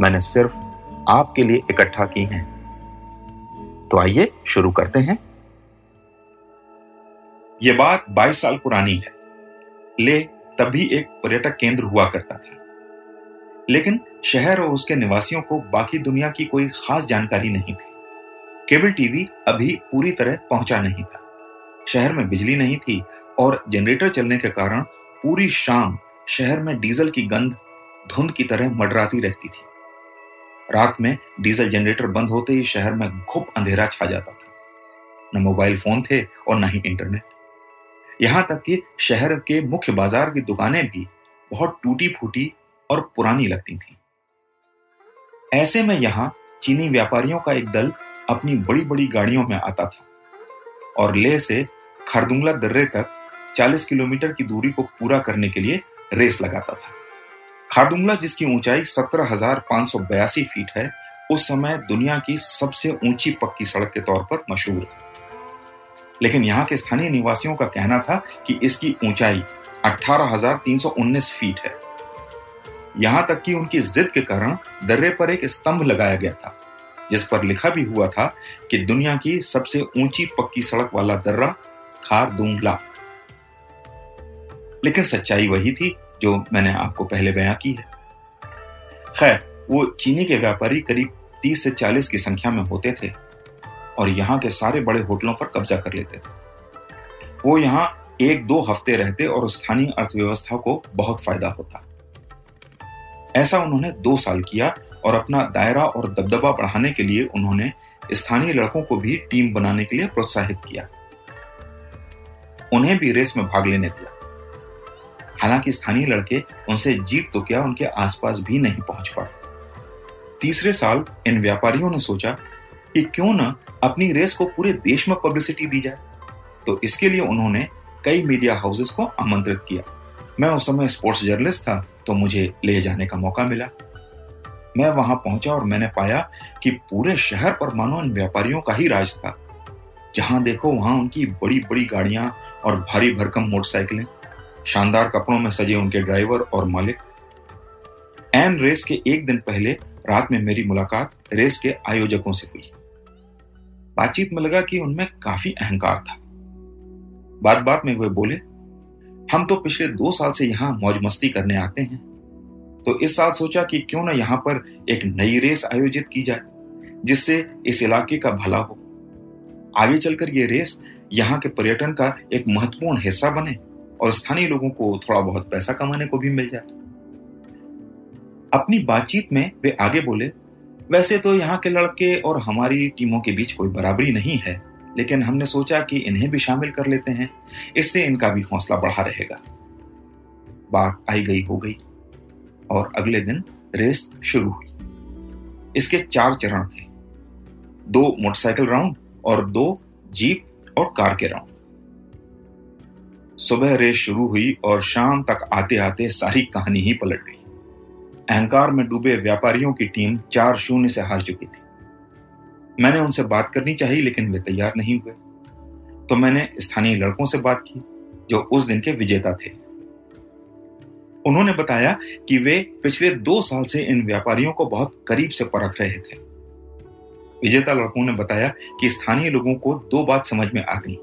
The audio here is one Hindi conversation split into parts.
मैंने सिर्फ़ आपके लिए इकट्ठा की हैं। तो आइए शुरू करते हैं। यह बात 22 साल पुरानी है। ले तभी एक पर्यटक केंद्र हुआ करता था। लेकिन शहर और उसके निवासियों को बाकी दुनिया की कोई खास जानकारी नहीं थी। केबल टीवी अभी पूरी तरह पहुँचा नहीं था। शहर में बिजली नहीं थी और जनरेटर चलने के कारण पूरी शाम शहर में डीजल की गंध धुंध की तरह मडराती रहती थी। रात में डीजल जनरेटर बंद होते ही शहर में घुप अंधेरा छा जाता था। न मोबाइल फ़ोन थे और न ही इंटरनेट। यहाँ तक कि शहर के मुख्य बाज़ार की दुकानें भी बहुत टूटी फूटी और पुरानी लगती थीं। ऐसे में यहाँ चीनी व्यापारियों का एक दल अपनी बड़ी बड़ी गाड़ियों में आता था और लेह से खरदुंगला दर्रे तक 40 किलोमीटर की दूरी को पूरा करने के लिए रेस लगाता था। खारदुंगला जिसकी ऊंचाई सत्रह फीट है उस समय दुनिया की सबसे ऊँची पक्की सड़क के तौर पर मशहूर था। लेकिन यहाँ के स्थानीय निवासियों का कहना था कि इसकी ऊंचाई 18,319 फीट है। यहाँ तक कि उनकी जिद के कारण दर्रे पर एक स्तंभ लगाया गया था जिस पर लिखा भी हुआ था कि दुनिया की सबसे ऊँची पक्की सड़क वाला दर्रा खारदुंगला। लेकिन सच्चाई वही थी जो मैंने आपको पहले बयां की है। खैर, वो चीनी के व्यापारी करीब 30 से 40 की संख्या में होते थे और यहाँ के सारे बड़े होटलों पर कब्जा कर लेते थे। वो यहाँ एक दो हफ़्ते रहते और स्थानीय अर्थव्यवस्था को बहुत फ़ायदा होता। ऐसा उन्होंने दो साल किया और अपना दायरा और दबदबा बढ़ाने के लिए उन्होंने स्थानीय लड़कों को भी टीम बनाने के लिए प्रोत्साहित किया। उन्हें भी रेस में भाग लेने दिया। हालाँकि स्थानीय लड़के उनसे जीत तो क्या उनके आसपास भी नहीं पहुँच पाए तीसरे साल इन व्यापारियों ने सोचा कि क्यों न अपनी रेस को पूरे देश में पब्लिसिटी दी जाए। तो इसके लिए उन्होंने कई मीडिया हाउसेस को आमंत्रित किया। मैं उस समय स्पोर्ट्स जर्नलिस्ट था तो मुझे ले जाने का मौका मिला। मैं वहाँ पहुँचा और मैंने पाया कि पूरे शहर पर मानो इन व्यापारियों का ही राज था। जहाँ देखो वहाँ उनकी बड़ी बड़ी गाड़ियाँ और भारी भरकम मोटरसाइकिलें शानदार कपड़ों में सजे उनके ड्राइवर और मालिक। एन रेस के एक दिन पहले रात में मेरी मुलाकात रेस के आयोजकों से हुई। बातचीत में लगा कि उनमें काफ़ी अहंकार था। बात बात में वे बोले, हम तो पिछले दो साल से यहाँ मौज मस्ती करने आते हैं। तो इस साल सोचा कि क्यों ना यहाँ पर एक नई रेस आयोजित की जाए, जिससे इस इलाके का भला हो। आगे चलकर यह रेस यहाँ के पर्यटन का एक महत्वपूर्ण हिस्सा बने। और स्थानीय लोगों को थोड़ा बहुत पैसा कमाने को भी मिल जाए। अपनी बातचीत में वे आगे बोले, वैसे तो यहाँ के लड़के और हमारी टीमों के बीच कोई बराबरी नहीं है, लेकिन हमने सोचा कि इन्हें भी शामिल कर लेते हैं। इससे इनका भी हौसला बढ़ा रहेगा। बात आई गई, हो गई, और अगले दिन रेस शुरू हुई। इसके चार चरण थे, दो मोटरसाइकिल राउंड और दो जीप और कार के राउंड। सुबह रेस शुरू हुई और शाम तक आते आते सारी कहानी ही पलट गई। अहंकार में डूबे व्यापारियों की टीम चार शून्य से हार चुकी थी। मैंने उनसे बात करनी चाहिए, लेकिन वे तैयार नहीं हुए। तो मैंने स्थानीय लड़कों से बात की, जो उस दिन के विजेता थे। उन्होंने बताया कि वे पिछले दो साल से इन व्यापारियों को बहुत करीब से परख रहे थे। विजेता लड़कों ने बताया कि स्थानीय लोगों को दो बात समझ में आ गई।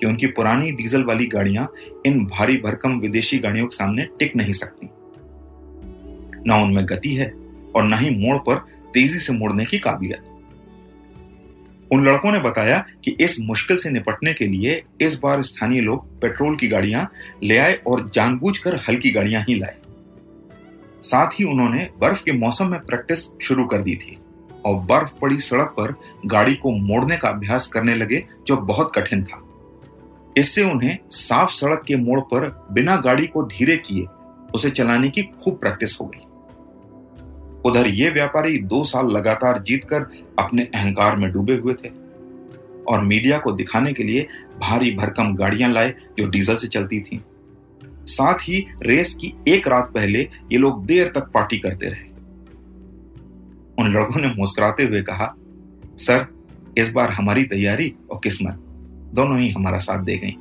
कि उनकी पुरानी डीजल वाली गाड़ियाँ इन भारी भरकम विदेशी गाड़ियों के सामने टिक नहीं सकती। न उनमें गति है और न ही मोड़ पर तेज़ी से मुड़ने की काबिलियत। उन लड़कों ने बताया कि इस मुश्किल से निपटने के लिए इस बार स्थानीय लोग पेट्रोल की गाड़ियाँ ले आए और जानबूझकर हल्की गाड़ियाँ ही लाए। साथ ही उन्होंने बर्फ़ के मौसम में प्रैक्टिस शुरू कर दी थी और बर्फ़ पड़ी सड़क पर गाड़ी को मोड़ने का अभ्यास करने लगे, जो बहुत कठिन था। इससे उन्हें साफ़ सड़क के मोड़ पर बिना गाड़ी को धीरे किए उसे चलाने की खूब प्रैक्टिस हो गई उधर ये व्यापारी दो साल लगातार जीतकर अपने अहंकार में डूबे हुए थे और मीडिया को दिखाने के लिए भारी भरकम गाड़ियाँ लाए जो डीजल से चलती थीं। साथ ही रेस की एक रात पहले ये लोग देर तक पार्टी करते रहे उन लड़कों ने मुस्कुराते हुए कहा, सर, इस बार हमारी तैयारी और किस्मत दोनों ही हमारा साथ दे गई।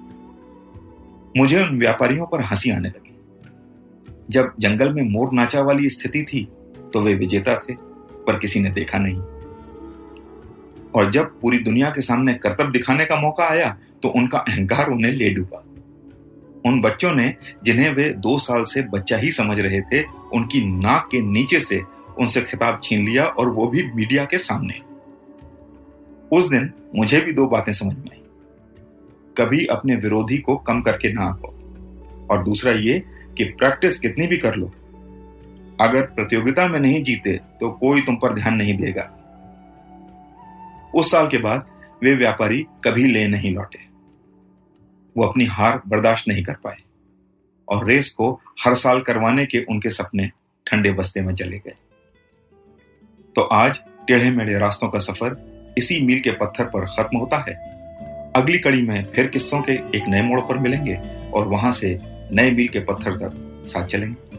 मुझे उन व्यापारियों पर हँसी आने लगी। जब जंगल में मोर नाचा वाली स्थिति थी तो वे विजेता थे, पर किसी ने देखा नहीं। और जब पूरी दुनिया के सामने कर्तव्य दिखाने का मौका आया तो उनका अहंकार उन्हें ले डूबा। उन बच्चों ने, जिन्हें वे दो साल से बच्चा ही समझ रहे थे, उनकी नाक के नीचे से उनसे खिताब छीन लिया और वो भी मीडिया के सामने। उस दिन मुझे भी दो बातें समझ में आई। कभी अपने विरोधी को कम करके ना आको और दूसरा ये कि प्रैक्टिस कितनी भी कर लो। अगर प्रतियोगिता में नहीं जीते तो कोई तुम पर ध्यान नहीं देगा। उस साल के बाद वे व्यापारी कभी ले नहीं लौटे। वो अपनी हार बर्दाश्त नहीं कर पाए। और रेस को हर साल करवाने के उनके सपने ठंडे बस्ते में चले गए। तो आज टेढ़े मेढ़े रास्तों का सफ़र इसी मील के पत्थर पर खत्म होता है। अगली कड़ी में फिर किस्सों के एक नए मोड़ पर मिलेंगे और वहाँ से नए मील के पत्थर तक साथ चलेंगे।